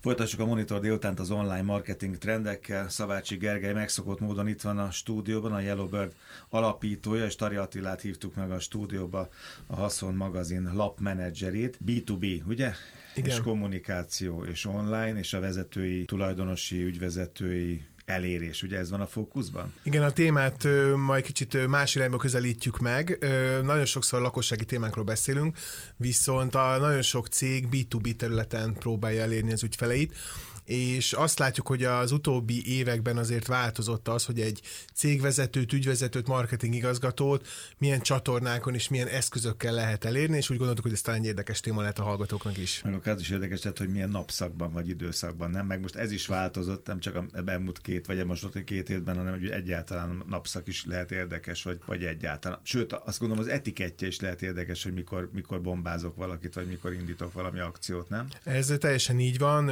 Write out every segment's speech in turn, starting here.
Folytassuk a Monitor délutánt az online marketing trendekkel. Szavácsi Gergely megszokott módon itt van a stúdióban, a Yellowbird alapítója, és Tari Attilát hívtuk meg a stúdióba, a Haszon magazin lapmenedzserét. B2B, ugye? Igen. És kommunikáció, és online, és a vezetői, tulajdonosi, ügyvezetői elérés, ugye ez van a fókuszban? Igen, a témát ö, majd kicsit más irányba közelítjük meg. Ö, nagyon sokszor lakossági témákról beszélünk, viszont a nagyon sok cég B2B területen próbálja elérni az ügyfeleit és azt látjuk, hogy az utóbbi években azért változott az, hogy egy cégvezetőt, ügyvezetőt, marketing igazgatót milyen csatornákon és milyen eszközökkel lehet elérni, és úgy gondoltuk, hogy ez talán egy érdekes téma lehet a hallgatóknak is. Meg az is érdekes tehát, hogy milyen napszakban vagy időszakban, nem? Meg most ez is változott, nem csak a elmúlt két, vagy most ott két évben, hanem hogy egyáltalán napszak is lehet érdekes, vagy, vagy egyáltalán. Sőt, azt gondolom, az etikettje is lehet érdekes, hogy mikor, mikor bombázok valakit, vagy mikor indítok valami akciót, nem? Ez teljesen így van.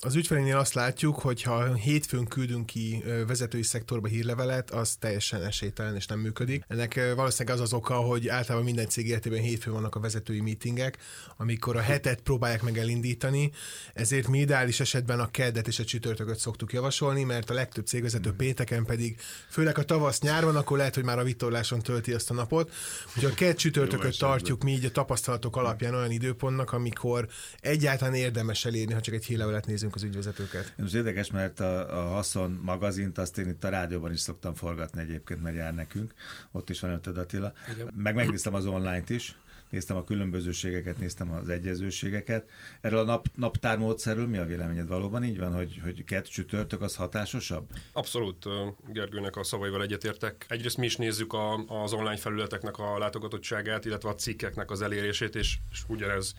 Az ügy ügyfelénél azt látjuk, hogy ha hétfőn küldünk ki vezetői szektorba hírlevelet, az teljesen esélytelen és nem működik. Ennek valószínűleg az az oka, hogy általában minden cég életében hétfőn vannak a vezetői meetingek, amikor a hetet próbálják meg elindítani, ezért mi ideális esetben a keddet és a csütörtököt szoktuk javasolni, mert a legtöbb cégvezető pénteken pedig, főleg a tavasz nyár van, akkor lehet, hogy már a vitorláson tölti azt a napot. Hogy a kedd csütörtököt tartjuk mi így a tapasztalatok alapján olyan időpontnak, amikor egyáltalán érdemes elérni, ha csak egy hírlevelet nézünk az ügy ügyvezetőket. Most érdekes, mert a, a Haszon magazint azt én itt a rádióban is szoktam forgatni egyébként, mert jár nekünk. Ott is van ötöd Attila. Igen. Meg megnéztem az online-t is néztem a különbözőségeket, néztem az egyezőségeket. Erről a nap, naptár módszerről mi a véleményed valóban? Így van, hogy, hogy kett csütörtök az hatásosabb? Abszolút Gergőnek a szavaival egyetértek. Egyrészt mi is nézzük a, az online felületeknek a látogatottságát, illetve a cikkeknek az elérését, és, és ugyanez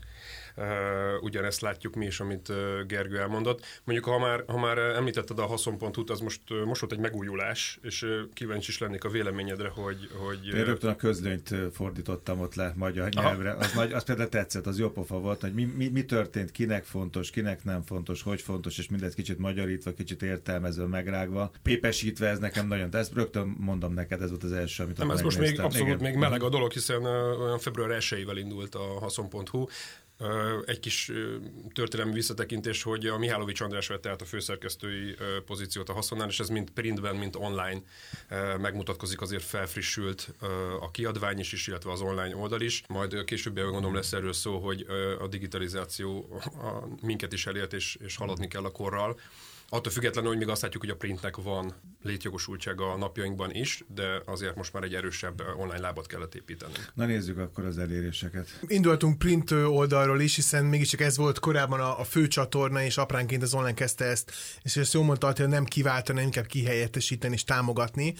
ugyanezt látjuk mi is, amit Gergő elmondott. Mondjuk, ha már, ha már említetted a haszon.hu-t, az most, most volt egy megújulás, és kíváncsi is lennék a véleményedre, hogy... hogy Én rögtön a közlönyt fordítottam ott le magyar nyelvre. Az, nagy, az például tetszett, az jó pofa volt, hogy mi, mi, mi történt, kinek fontos, kinek nem fontos, hogy fontos, és mindez kicsit magyarítva, kicsit értelmezve, megrágva, pépesítve, ez nekem nagyon, de ezt rögtön mondom neked, ez volt az első, amit Nem, ez most még abszolút Igen. még meleg a dolog, hiszen olyan február 1 indult a haszon.hu, egy kis történelmi visszatekintés, hogy a Mihálovics András vette át a főszerkesztői pozíciót a haszonnál, és ez mind printben, mind online megmutatkozik, azért felfrissült a kiadvány is, illetve az online oldal is. Majd később gondolom lesz erről szó, hogy a digitalizáció minket is elért, és, és haladni kell a korral. Attól függetlenül, hogy még azt látjuk, hogy a printnek van létjogosultsága a napjainkban is, de azért most már egy erősebb online lábat kellett építeni. Na nézzük akkor az eléréseket. Indultunk print oldalról is, hiszen mégiscsak ez volt korábban a, a fő csatorna, és apránként az online kezdte ezt, és ezt jól mondta, hogy nem kiváltani, inkább kihelyettesíteni és támogatni,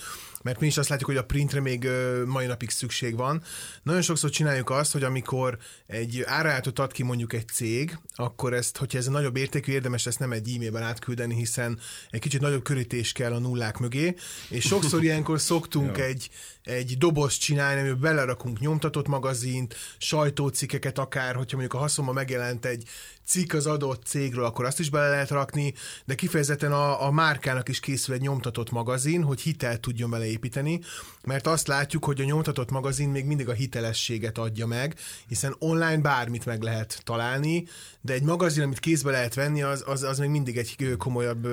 mert mi is azt látjuk, hogy a printre még mai napig szükség van. Nagyon sokszor csináljuk azt, hogy amikor egy árajátot ad ki mondjuk egy cég, akkor ezt, hogyha ez a nagyobb értékű, érdemes ezt nem egy e-mailben átküldeni, hiszen egy kicsit nagyobb körítés kell a nullák mögé, és sokszor ilyenkor szoktunk egy, egy doboz csinálni, amiben belerakunk nyomtatott magazint, sajtócikkeket akár, hogyha mondjuk a haszonban megjelent egy cikk az adott cégről, akkor azt is bele lehet rakni, de kifejezetten a, a márkának is készül egy nyomtatott magazin, hogy hitelt tudjon beleépíteni, mert azt látjuk, hogy a nyomtatott magazin még mindig a hitelességet adja meg, hiszen online bármit meg lehet találni, de egy magazin, amit kézbe lehet venni, az, az, az még mindig egy komolyabb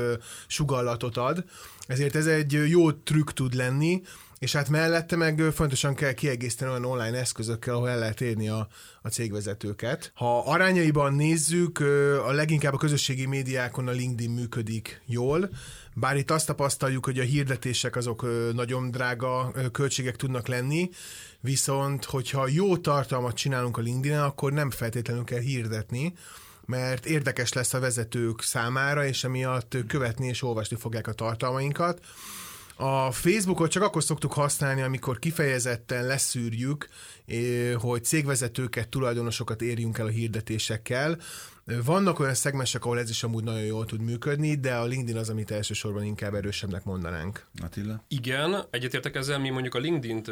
sugallatot ad. Ezért ez egy jó trükk tud lenni, és hát mellette meg fontosan kell kiegészíteni olyan online eszközökkel, ahol el lehet érni a, a cégvezetőket. Ha arányaiban nézzük, a leginkább a közösségi médiákon a LinkedIn működik jól, bár itt azt tapasztaljuk, hogy a hirdetések azok nagyon drága költségek tudnak lenni, viszont hogyha jó tartalmat csinálunk a LinkedIn-en, akkor nem feltétlenül kell hirdetni, mert érdekes lesz a vezetők számára, és emiatt követni és olvasni fogják a tartalmainkat. A Facebookot csak akkor szoktuk használni, amikor kifejezetten leszűrjük, eh, hogy cégvezetőket, tulajdonosokat érjünk el a hirdetésekkel. Vannak olyan szegmensek, ahol ez is amúgy nagyon jól tud működni, de a LinkedIn az, amit elsősorban inkább erősebbnek mondanánk. Attila? Igen, egyetértek ezzel, mi mondjuk a LinkedIn-t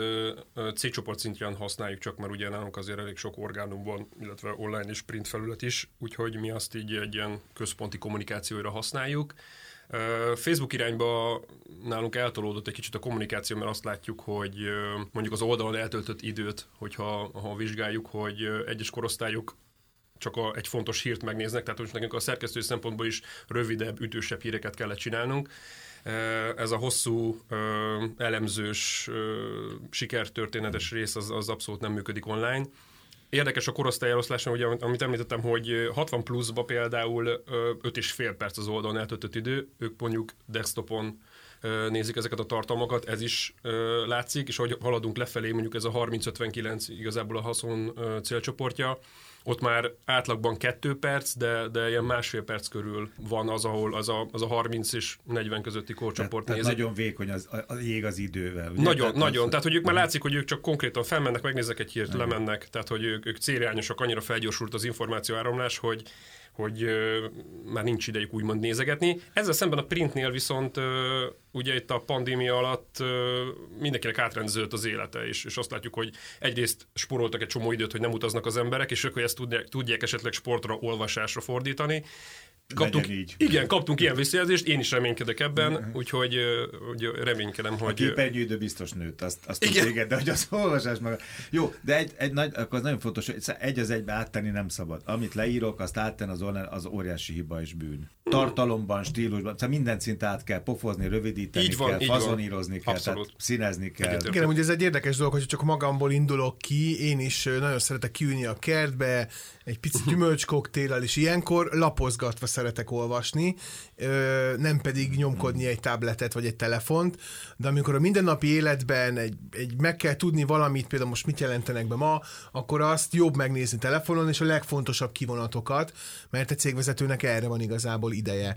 C-csoport szintjén használjuk, csak mert ugye nálunk azért elég sok orgánum van, illetve online és print felület is, úgyhogy mi azt így egy ilyen központi kommunikációra használjuk. Facebook irányba nálunk eltolódott egy kicsit a kommunikáció, mert azt látjuk, hogy mondjuk az oldalon eltöltött időt, hogyha ha vizsgáljuk, hogy egyes korosztályok csak a, egy fontos hírt megnéznek, tehát most nekünk a szerkesztő szempontból is rövidebb, ütősebb híreket kellett csinálnunk. Ez a hosszú, elemzős, sikertörténetes rész az, az abszolút nem működik online. Érdekes a korosztályeloszlás, ugye, amit említettem, hogy 60 pluszba például 5,5 perc az oldalon eltöltött idő, ők mondjuk desktopon nézik ezeket a tartalmakat, ez is látszik, és ahogy haladunk lefelé, mondjuk ez a 30-59 igazából a haszon célcsoportja, ott már átlagban kettő perc, de, de ilyen másfél perc körül van az, ahol az a, az a 30 és 40 közötti korcsoport tehát nagyon vékony az, az ég az idővel. Ugye? Nagyon, tehát nagyon. Az... Tehát, hogy ők már látszik, hogy ők csak konkrétan felmennek, megnéznek egy hírt, lemennek, tehát, hogy ők, ők célirányosak, annyira felgyorsult az információ áramlás, hogy, hogy már nincs idejük úgymond nézegetni. Ezzel szemben a printnél viszont ugye itt a pandémia alatt mindenkinek átrendeződött az élete, és, és azt látjuk, hogy egyrészt sporoltak egy csomó időt, hogy nem utaznak az emberek, és ők hogy ezt tudják, tudják esetleg sportra, olvasásra fordítani, Kaptunk, így. Igen, kaptunk ilyen visszajelzést, én is reménykedek ebben, úgyhogy, úgy reménykedem, hogy... A képernyő biztos nőtt, azt, azt igen. Téged, de hogy az olvasás maga... Jó, de egy, egy nagy, akkor az nagyon fontos, hogy egy az egybe áttenni nem szabad. Amit leírok, azt áttenni az, az óriási hiba és bűn. Tartalomban, stílusban, szóval minden szint át kell pofozni, rövidíteni így van, kell, így fazonírozni van. kell, tehát színezni kell. Igen, ugye ez egy érdekes dolog, hogy csak magamból indulok ki, én is nagyon szeretek kiülni a kertbe, egy pici gyümölcskoktéllel, és ilyenkor lapozgatva szeretek olvasni, nem pedig nyomkodni egy tabletet vagy egy telefont, de amikor a mindennapi életben egy, egy meg kell tudni valamit, például most mit jelentenek be ma, akkor azt jobb megnézni telefonon, és a legfontosabb kivonatokat, mert egy cégvezetőnek erre van igazából ideje.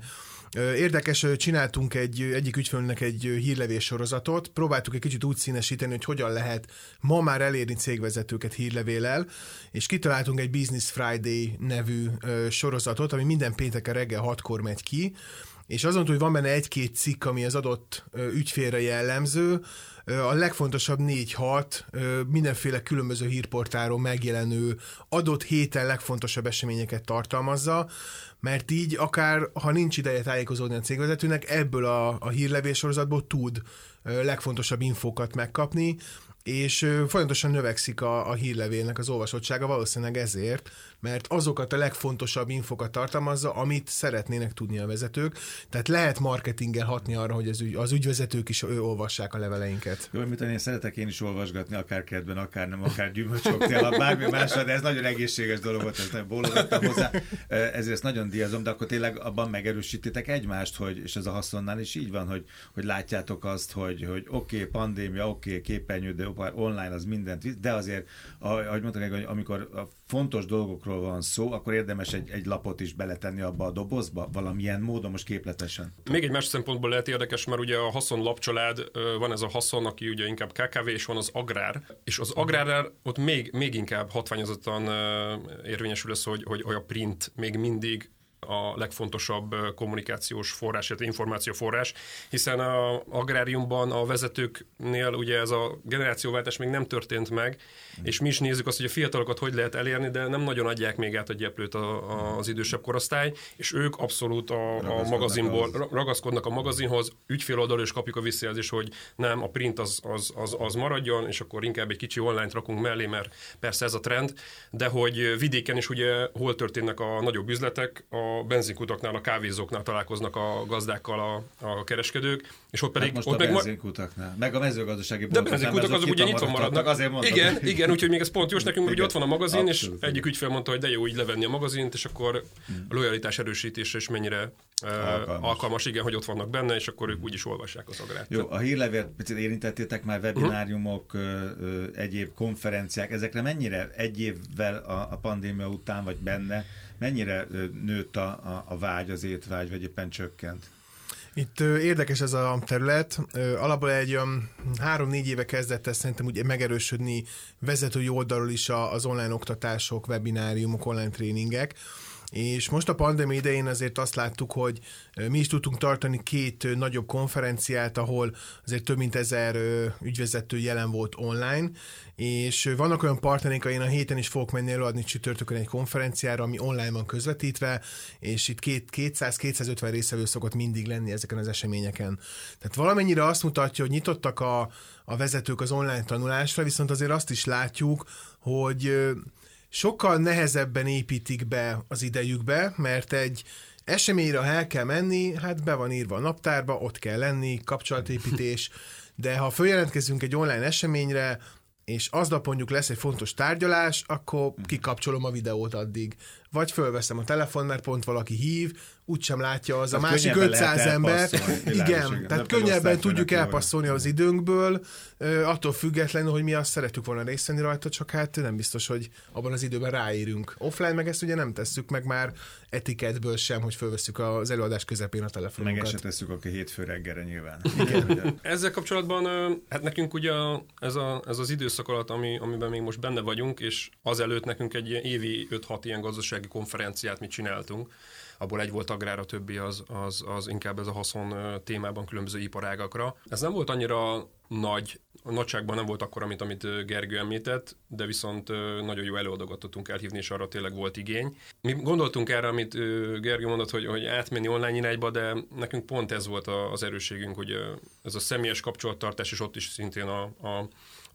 Érdekes, csináltunk egy, egyik ügyfélnek egy hírlevés sorozatot, próbáltuk egy kicsit úgy színesíteni, hogy hogyan lehet ma már elérni cégvezetőket hírlevélel, és kitaláltunk egy Business Friday nevű sorozatot, ami minden pénteken reggel hatkor megy ki, és azon túl, hogy van benne egy-két cikk, ami az adott ügyfélre jellemző, a legfontosabb 4-6 mindenféle különböző hírportáról megjelenő adott héten legfontosabb eseményeket tartalmazza, mert így akár, ha nincs ideje tájékozódni a cégvezetőnek, ebből a, a hírlevés sorozatból tud legfontosabb infókat megkapni, és folyamatosan növekszik a, a hírlevélnek az olvasottsága valószínűleg ezért, mert azokat a legfontosabb infokat tartalmazza, amit szeretnének tudni a vezetők. Tehát lehet marketinggel hatni arra, hogy az, ügy, az ügyvezetők is ő olvassák a leveleinket. Jó, mit én szeretek én is olvasgatni, akár kedven, akár nem, akár gyümölcsoktél, bármi másra, de ez nagyon egészséges dolog volt, ezt bólogattam hozzá. Ezért ezt nagyon diazom, de akkor tényleg abban megerősítitek egymást, hogy, és ez a haszonnál is így van, hogy, hogy látjátok azt, hogy, hogy oké, okay, pandémia, oké, okay, képernyő, de online az mindent, de azért, ahogy mondtam, hogy amikor a fontos dolgokról van szó, akkor érdemes egy, egy lapot is beletenni abba a dobozba, valamilyen módon, most képletesen. Még egy más szempontból lehet érdekes, mert ugye a haszon lapcsalád, van ez a haszon, aki ugye inkább KKV, és van az agrár, és az agrárnál ott még, még inkább hatványozottan érvényesül ez, hogy, hogy, hogy a print még mindig a legfontosabb kommunikációs forrás, illetve információforrás, hiszen a agráriumban a vezetőknél ugye ez a generációváltás még nem történt meg, és mi is nézzük azt, hogy a fiatalokat hogy lehet elérni, de nem nagyon adják még át a gyeplőt a, a, az idősebb korosztály, és ők abszolút a, a magazinból az. ragaszkodnak a magazinhoz, ügyfél oldalról is kapjuk a visszajelzést, hogy nem, a print az, az, az, az maradjon, és akkor inkább egy kicsi online rakunk mellé, mert persze ez a trend, de hogy vidéken is ugye hol történnek a nagyobb üzletek, a benzinkutaknál, a kávézóknál találkoznak a gazdákkal a, a kereskedők, és ott pedig... Hát most ott a meg benzinkutaknál, meg a mezőgazdasági De a benzinkutak azok ugye nyitva maradnak. Azért mondtam, igen, igen, úgyhogy még ez pont jó, nekünk ugye ott van a magazin, Abszolút, és egyik ügyfél mondta, hogy de jó így levenni a magazint, és akkor a lojalitás erősítésre is mennyire alkalmas. alkalmas, igen, hogy ott vannak benne, és akkor ők úgyis olvassák az agrát. Jó, a hírlevél, picit érintettétek már webináriumok, uh-huh. egyéb konferenciák, ezekre mennyire egy évvel a, a pandémia után, vagy benne, mennyire nőtt a, a, a vágy, az étvágy, vagy éppen csökkent? Itt érdekes ez a terület. Alapból egy um, három-négy éve kezdett ez szerintem úgy megerősödni vezetői oldalról is az online oktatások, webináriumok, online tréningek. És most a pandémia idején azért azt láttuk, hogy mi is tudtunk tartani két nagyobb konferenciát, ahol azért több mint ezer ügyvezető jelen volt online, és vannak olyan partnereink, én a héten is fogok menni előadni csütörtökön egy konferenciára, ami online van közvetítve, és itt 200-250 részevő szokott mindig lenni ezeken az eseményeken. Tehát valamennyire azt mutatja, hogy nyitottak a, a vezetők az online tanulásra, viszont azért azt is látjuk, hogy sokkal nehezebben építik be az idejükbe, mert egy eseményre, ha el kell menni, hát be van írva a naptárba, ott kell lenni, kapcsolatépítés, de ha följelentkezünk egy online eseményre, és aznap mondjuk lesz egy fontos tárgyalás, akkor kikapcsolom a videót addig. Vagy fölveszem a telefon, mert pont valaki hív, úgysem látja az a másik 500 ember. Igen, tehát könnyebben tudjuk elpasszolni az időnkből, attól függetlenül, hogy mi azt szeretjük volna részt venni rajta, csak hát nem biztos, hogy abban az időben ráérünk. Offline meg ezt ugye nem tesszük meg már etiketből sem, hogy fölveszük az előadás közepén a telefonunkat. Meg se tesszük, aki hétfő reggelre nyilván. Igen. Ezzel kapcsolatban, hát nekünk ugye ez, a, ez az időszak alatt, ami, amiben még most benne vagyunk, és azelőtt nekünk egy évi 5-6 ilyen gazdasági konferenciát mi csináltunk, abból egy volt agrár, a többi az, az, az inkább ez a haszon témában különböző iparágakra. Ez nem volt annyira nagy, a nagyságban nem volt akkor, mint amit Gergő említett, de viszont nagyon jó előadókat tudtunk elhívni, és arra tényleg volt igény. Mi gondoltunk erre, amit Gergő mondott, hogy, hogy átmenni online irányba, de nekünk pont ez volt az erősségünk, hogy ez a személyes kapcsolattartás, és ott is szintén a, a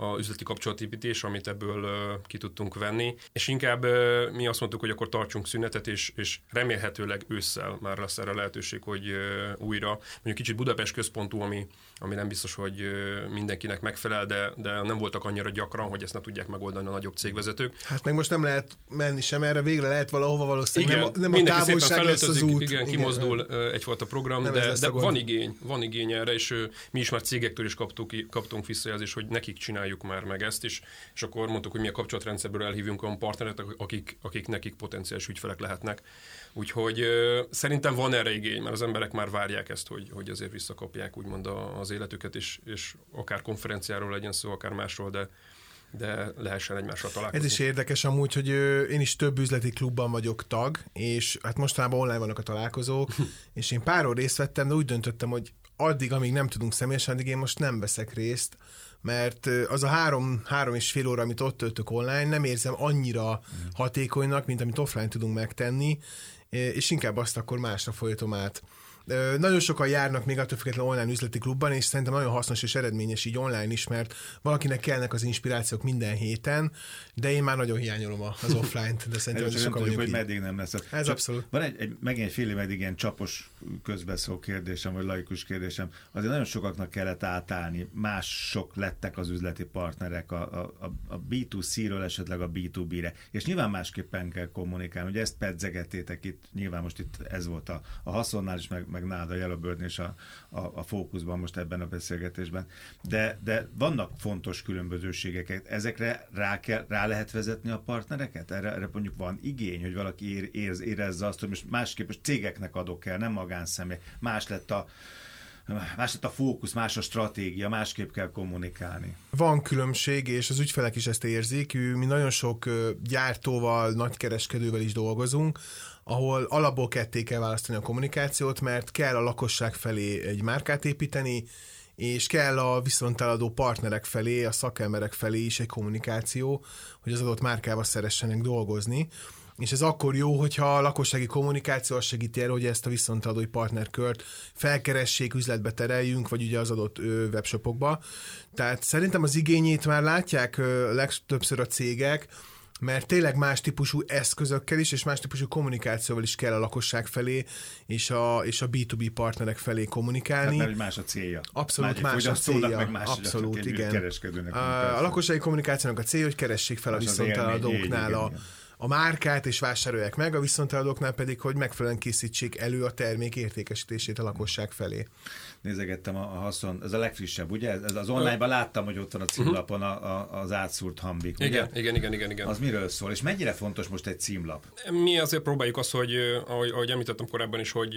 a üzleti kapcsolatépítés, amit ebből ki tudtunk venni, és inkább mi azt mondtuk, hogy akkor tartsunk szünetet, és, és remélhetőleg ősszel már lesz erre lehetőség, hogy újra, mondjuk kicsit Budapest központú, ami, ami nem biztos, hogy mindenkinek megfelel, de, de nem voltak annyira gyakran, hogy ezt ne tudják megoldani a nagyobb cégvezetők. Hát meg most nem lehet menni sem erre, végre lehet valahova valószínűleg. Igen, nem, nem a távolság lesz az út. Igen, kimozdul igen. egyfajta program, nem de, de van igény, van igény erre, és mi is már cégektől is kaptunk, kaptunk visszajelzést, hogy nekik csináljuk már meg ezt is, és akkor mondtuk, hogy mi a kapcsolatrendszerből elhívjunk olyan partnereket, akik, akik nekik potenciális ügyfelek lehetnek. Úgyhogy szerintem van erre igény, mert az emberek már várják ezt, hogy, hogy azért visszakapják úgymond az életüket, és, és akár konferenciáról legyen szó, akár másról, de de lehessen egymással találkozni. Ez is érdekes amúgy, hogy én is több üzleti klubban vagyok tag, és hát mostanában online vannak a találkozók, és én páról részt vettem, de úgy döntöttem, hogy addig, amíg nem tudunk személyesen, addig én most nem veszek részt, mert az a három, három és fél óra, amit ott töltök online, nem érzem annyira hatékonynak, mint amit offline tudunk megtenni, és inkább azt akkor másra folytom át. Nagyon sokan járnak még attól függetlenül online üzleti klubban, és szerintem nagyon hasznos és eredményes így online is, mert valakinek kellnek az inspirációk minden héten, de én már nagyon hiányolom az offline-t, de szerintem ez sokan tudjuk, hogy meddig nem lesz. Ez Csak abszolút. Van egy, egy megint egy fél meddig ilyen csapos közbeszól kérdésem, vagy laikus kérdésem. Azért nagyon sokaknak kellett átállni, mások lettek az üzleti partnerek a, a, a B2C-ről esetleg a B2B-re, és nyilván másképpen kell kommunikálni. Ugye ezt pedzegetétek itt, nyilván most itt ez volt a, a haszonnál is, meg, meg nálad a Yellowbird és a, a, a fókuszban most ebben a beszélgetésben. De, de vannak fontos különbözőségek. Ezekre rá, kell, rá lehet vezetni a partnereket? Erre, erre mondjuk van igény, hogy valaki ér, érz, érezze azt, hogy most másképp most cégeknek adok el, nem magánszemély. Más lett a más lett a fókusz, más a stratégia, másképp kell kommunikálni. Van különbség, és az ügyfelek is ezt érzik. Mi nagyon sok gyártóval, nagykereskedővel is dolgozunk, ahol alapból ketté kell választani a kommunikációt, mert kell a lakosság felé egy márkát építeni, és kell a viszonteladó partnerek felé, a szakemberek felé is egy kommunikáció, hogy az adott márkával szeressenek dolgozni. És ez akkor jó, hogyha a lakossági kommunikáció azt segíti el, hogy ezt a viszonteladói partnerkört felkeressék, üzletbe tereljünk, vagy ugye az adott webshopokba. Tehát szerintem az igényét már látják legtöbbször a cégek, mert tényleg más típusú eszközökkel is, és más típusú kommunikációval is kell a lakosság felé, és a, és a B2B partnerek felé kommunikálni. Hát, mert más a célja. Abszolút más, más a célja. Meg más Abszolút, igen. A, a lakossági kommunikációnak a célja, hogy keressék fel más a viszonteladóknál a, a márkát és vásárolják meg, a viszonteladóknál pedig, hogy megfelelően készítsék elő a termék értékesítését a lakosság felé nézegettem a, a haszon, ez a legfrissebb, ugye? Ez az online-ban láttam, hogy ott van a címlapon a, a, az átszúrt hambik, ugye? Igen, igen, igen, igen, igen. Az miről szól, és mennyire fontos most egy címlap? Mi azért próbáljuk azt, hogy ahogy, ahogy említettem korábban is, hogy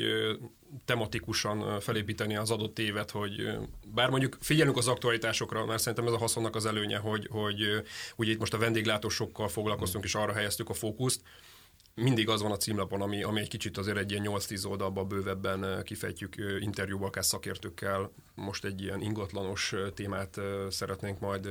tematikusan felépíteni az adott évet, hogy bár mondjuk figyelünk az aktualitásokra, mert szerintem ez a haszonnak az előnye, hogy, hogy ugye itt most a vendéglátósokkal foglalkoztunk, és arra helyeztük a fókuszt, mindig az van a címlapon, ami, ami egy kicsit azért egy ilyen 8-10 oldalba bővebben kifejtjük interjúval, akár szakértőkkel. Most egy ilyen ingatlanos témát szeretnénk majd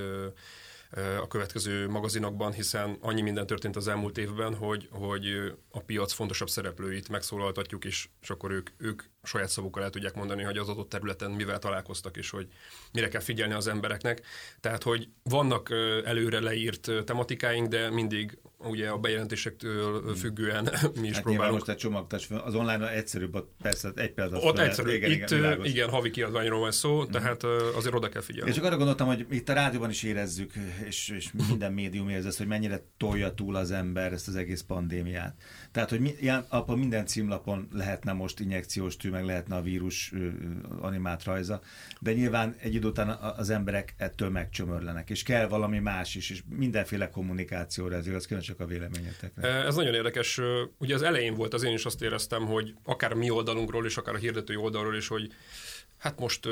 a következő magazinokban, hiszen annyi minden történt az elmúlt évben, hogy, hogy a piac fontosabb szereplőit megszólaltatjuk, és, és akkor ők, ők saját szavukkal el tudják mondani, hogy az adott területen mivel találkoztak, és hogy mire kell figyelni az embereknek. Tehát, hogy vannak előre leírt tematikáink, de mindig ugye a bejelentésektől hmm. függően mi is hát próbálunk. most egy csomagtás, az online egyszerűbb, persze egy perc. Ott egyszerű, igen, itt igen, igen, havi kiadványról van szó, hmm. tehát azért oda kell figyelni. És csak arra gondoltam, hogy itt a rádióban is érezzük, és, és minden médium érzi ezt, hogy mennyire tolja túl az ember ezt az egész pandémiát. Tehát, hogy mi, ilyen, apa minden címlapon lehetne most injekciós tű, meg lehetne a vírus animált rajza, de nyilván egy idő után az emberek ettől megcsömörlenek, és kell valami más is, és mindenféle kommunikációra ez igaz, csak a véleményetekre. Ez nagyon érdekes. Ugye az elején volt, az én is azt éreztem, hogy akár mi oldalunkról is, akár a hirdetői oldalról is, hogy hát most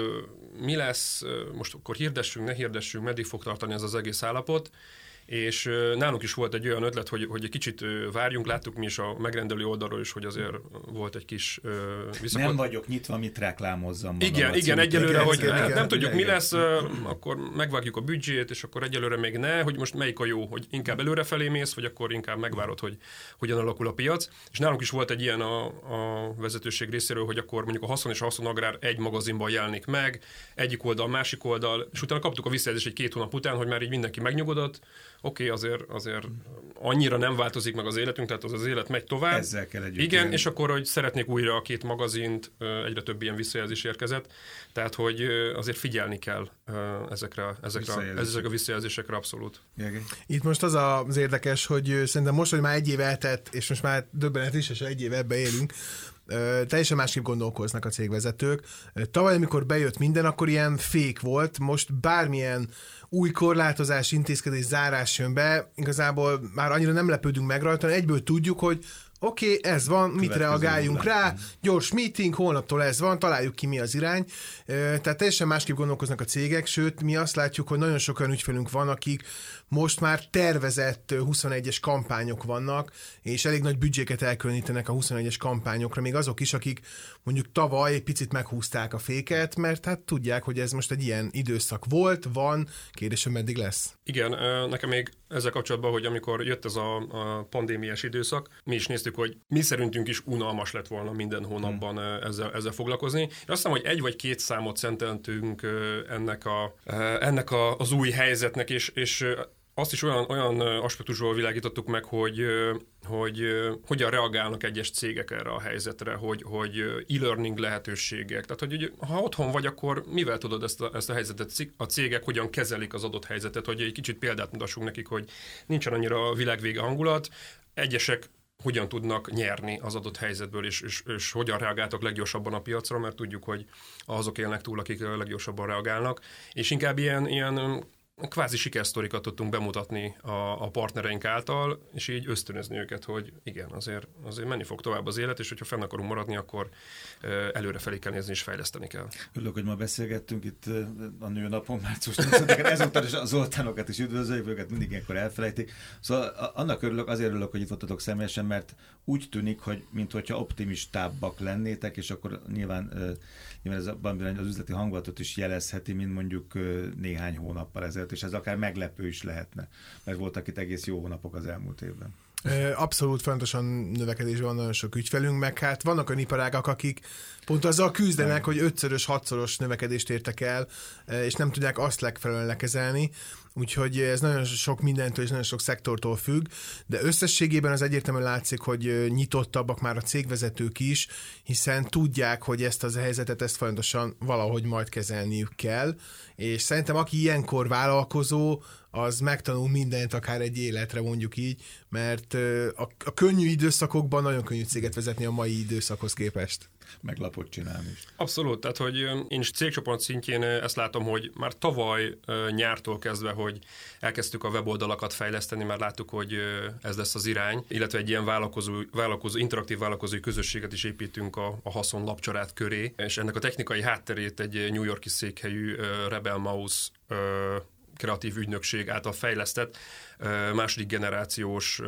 mi lesz, most akkor hirdessünk, ne hirdessünk, meddig fog tartani ez az egész állapot, és nálunk is volt egy olyan ötlet, hogy, hogy egy kicsit várjunk, láttuk mi is a megrendelő oldalról is, hogy azért volt egy kis visszakod... Nem vagyok nyitva, mit reklámozzam. Igen, igen, egyelőre, igen, hogy igen, nem, igen, nem tudjuk, igen, mi lesz, akkor megvágjuk a büdzsét, és akkor egyelőre még ne, hogy most melyik a jó, hogy inkább előrefelé mész, vagy akkor inkább megvárod, hogy hogyan alakul a piac. És nálunk is volt egy ilyen a, a vezetőség részéről, hogy akkor mondjuk a haszon és a haszon agrár egy magazinban jelenik meg, egyik oldal, másik oldal, és utána kaptuk a visszajelzést egy két hónap után, hogy már így mindenki megnyugodott, oké, okay, azért, azért annyira nem változik meg az életünk, tehát az az élet megy tovább. Ezzel kell együtt. Igen, élni. és akkor, hogy szeretnék újra a két magazint, egyre több ilyen visszajelzés érkezett, tehát, hogy azért figyelni kell ezekre, ezekre, ezekre a visszajelzésekre abszolút. Itt most az az érdekes, hogy szerintem most, hogy már egy év eltett, és most már döbbenet is, és egy év ebbe élünk, teljesen másképp gondolkoznak a cégvezetők. Tavaly, amikor bejött minden, akkor ilyen fék volt, most bármilyen új korlátozás, intézkedés, zárás jön be, igazából már annyira nem lepődünk meg rajta, egyből tudjuk, hogy oké, okay, ez van, mit reagáljunk rá, gyors meeting, holnaptól ez van, találjuk ki mi az irány. Tehát teljesen másképp gondolkoznak a cégek, sőt, mi azt látjuk, hogy nagyon sok olyan ügyfelünk van, akik most már tervezett 21-es kampányok vannak, és elég nagy büdzséket elkülönítenek a 21-es kampányokra, még azok is, akik mondjuk tavaly egy picit meghúzták a féket, mert hát tudják, hogy ez most egy ilyen időszak volt, van, kérdés, hogy meddig lesz. Igen, nekem még ezzel kapcsolatban, hogy amikor jött ez a, a pandémiás időszak, mi is néztük, hogy mi szerintünk is unalmas lett volna minden hónapban hmm. ezzel, ezzel foglalkozni. Én azt hiszem, hogy egy vagy két számot szenteltünk ennek, a, ennek a, az új helyzetnek, és, és azt is olyan, olyan aspektusról világítottuk meg, hogy, hogy hogyan reagálnak egyes cégek erre a helyzetre, hogy, hogy e-learning lehetőségek. Tehát, hogy, ha otthon vagy, akkor mivel tudod ezt a, ezt a helyzetet, a cégek hogyan kezelik az adott helyzetet, hogy egy kicsit példát mutassunk nekik, hogy nincsen annyira világvége hangulat, egyesek hogyan tudnak nyerni az adott helyzetből, és, és, és hogyan reagáltak leggyorsabban a piacra, mert tudjuk, hogy azok élnek túl, akik leggyorsabban reagálnak, és inkább ilyen, ilyen kvázi sikersztorikat tudtunk bemutatni a, a partnereink által, és így ösztönözni őket, hogy igen, azért, azért menni fog tovább az élet, és hogyha fenn akarunk maradni, akkor előre felé kell nézni, és fejleszteni kell. Örülök, hogy ma beszélgettünk itt a nőnapon március 8 ezúttal is a Zoltánokat is üdvözöljük, őket mindig ilyenkor elfelejtik. Szóval annak örülök, azért örülök, hogy itt voltatok személyesen, mert úgy tűnik, hogy mintha optimistábbak lennétek, és akkor nyilván, nyilván ez az üzleti hangulatot is jelezheti, mint mondjuk néhány hónappal ezelőtt és ez akár meglepő is lehetne, mert voltak itt egész jó hónapok az elmúlt évben. Abszolút fontosan növekedés van nagyon sok ügyfelünk, meg hát vannak olyan iparágak, akik pont azzal küzdenek, hogy ötszörös, hatszoros növekedést értek el, és nem tudják azt legfelelően lekezelni. Úgyhogy ez nagyon sok mindentől és nagyon sok szektortól függ, de összességében az egyértelműen látszik, hogy nyitottabbak már a cégvezetők is, hiszen tudják, hogy ezt az helyzetet, ezt folyamatosan valahogy majd kezelniük kell, és szerintem aki ilyenkor vállalkozó, az megtanul mindent, akár egy életre mondjuk így, mert a, a könnyű időszakokban nagyon könnyű céget vezetni a mai időszakhoz képest meglapot csinálni is. Abszolút, tehát hogy én is cégcsoport szintjén ezt látom, hogy már tavaly nyártól kezdve, hogy elkezdtük a weboldalakat fejleszteni, már láttuk, hogy ez lesz az irány, illetve egy ilyen vállalkozó, vállalkozó interaktív vállalkozói közösséget is építünk a, a haszon lapcsalád köré, és ennek a technikai hátterét egy New Yorki székhelyű Rebel Mouse kreatív ügynökség által fejlesztett második generációs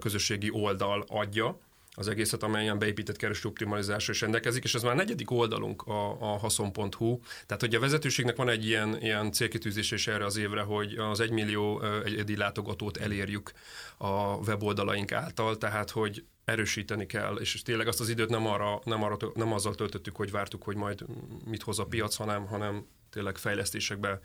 közösségi oldal adja, az egészet, amelyen beépített kereső optimalizásra is rendelkezik, és ez már negyedik oldalunk a, a haszon.hu. Tehát, hogy a vezetőségnek van egy ilyen, ilyen célkitűzés is erre az évre, hogy az egymillió egyedi látogatót elérjük a weboldalaink által, tehát, hogy erősíteni kell, és tényleg azt az időt nem, arra, nem, arra, nem azzal töltöttük, hogy vártuk, hogy majd mit hoz a piac, hanem, hanem tényleg fejlesztésekbe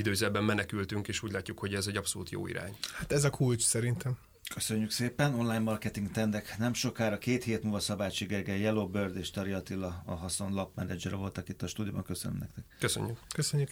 időzőben menekültünk, és úgy látjuk, hogy ez egy abszolút jó irány. Hát ez a kulcs szerintem. Köszönjük szépen. Online marketing tendek nem sokára, két hét múlva Szabácsi Gergely, Yellowbird és Tari Attila, a Haszon lapmenedzsere voltak itt a stúdióban. Köszönöm nektek. Köszönjük. Köszönjük.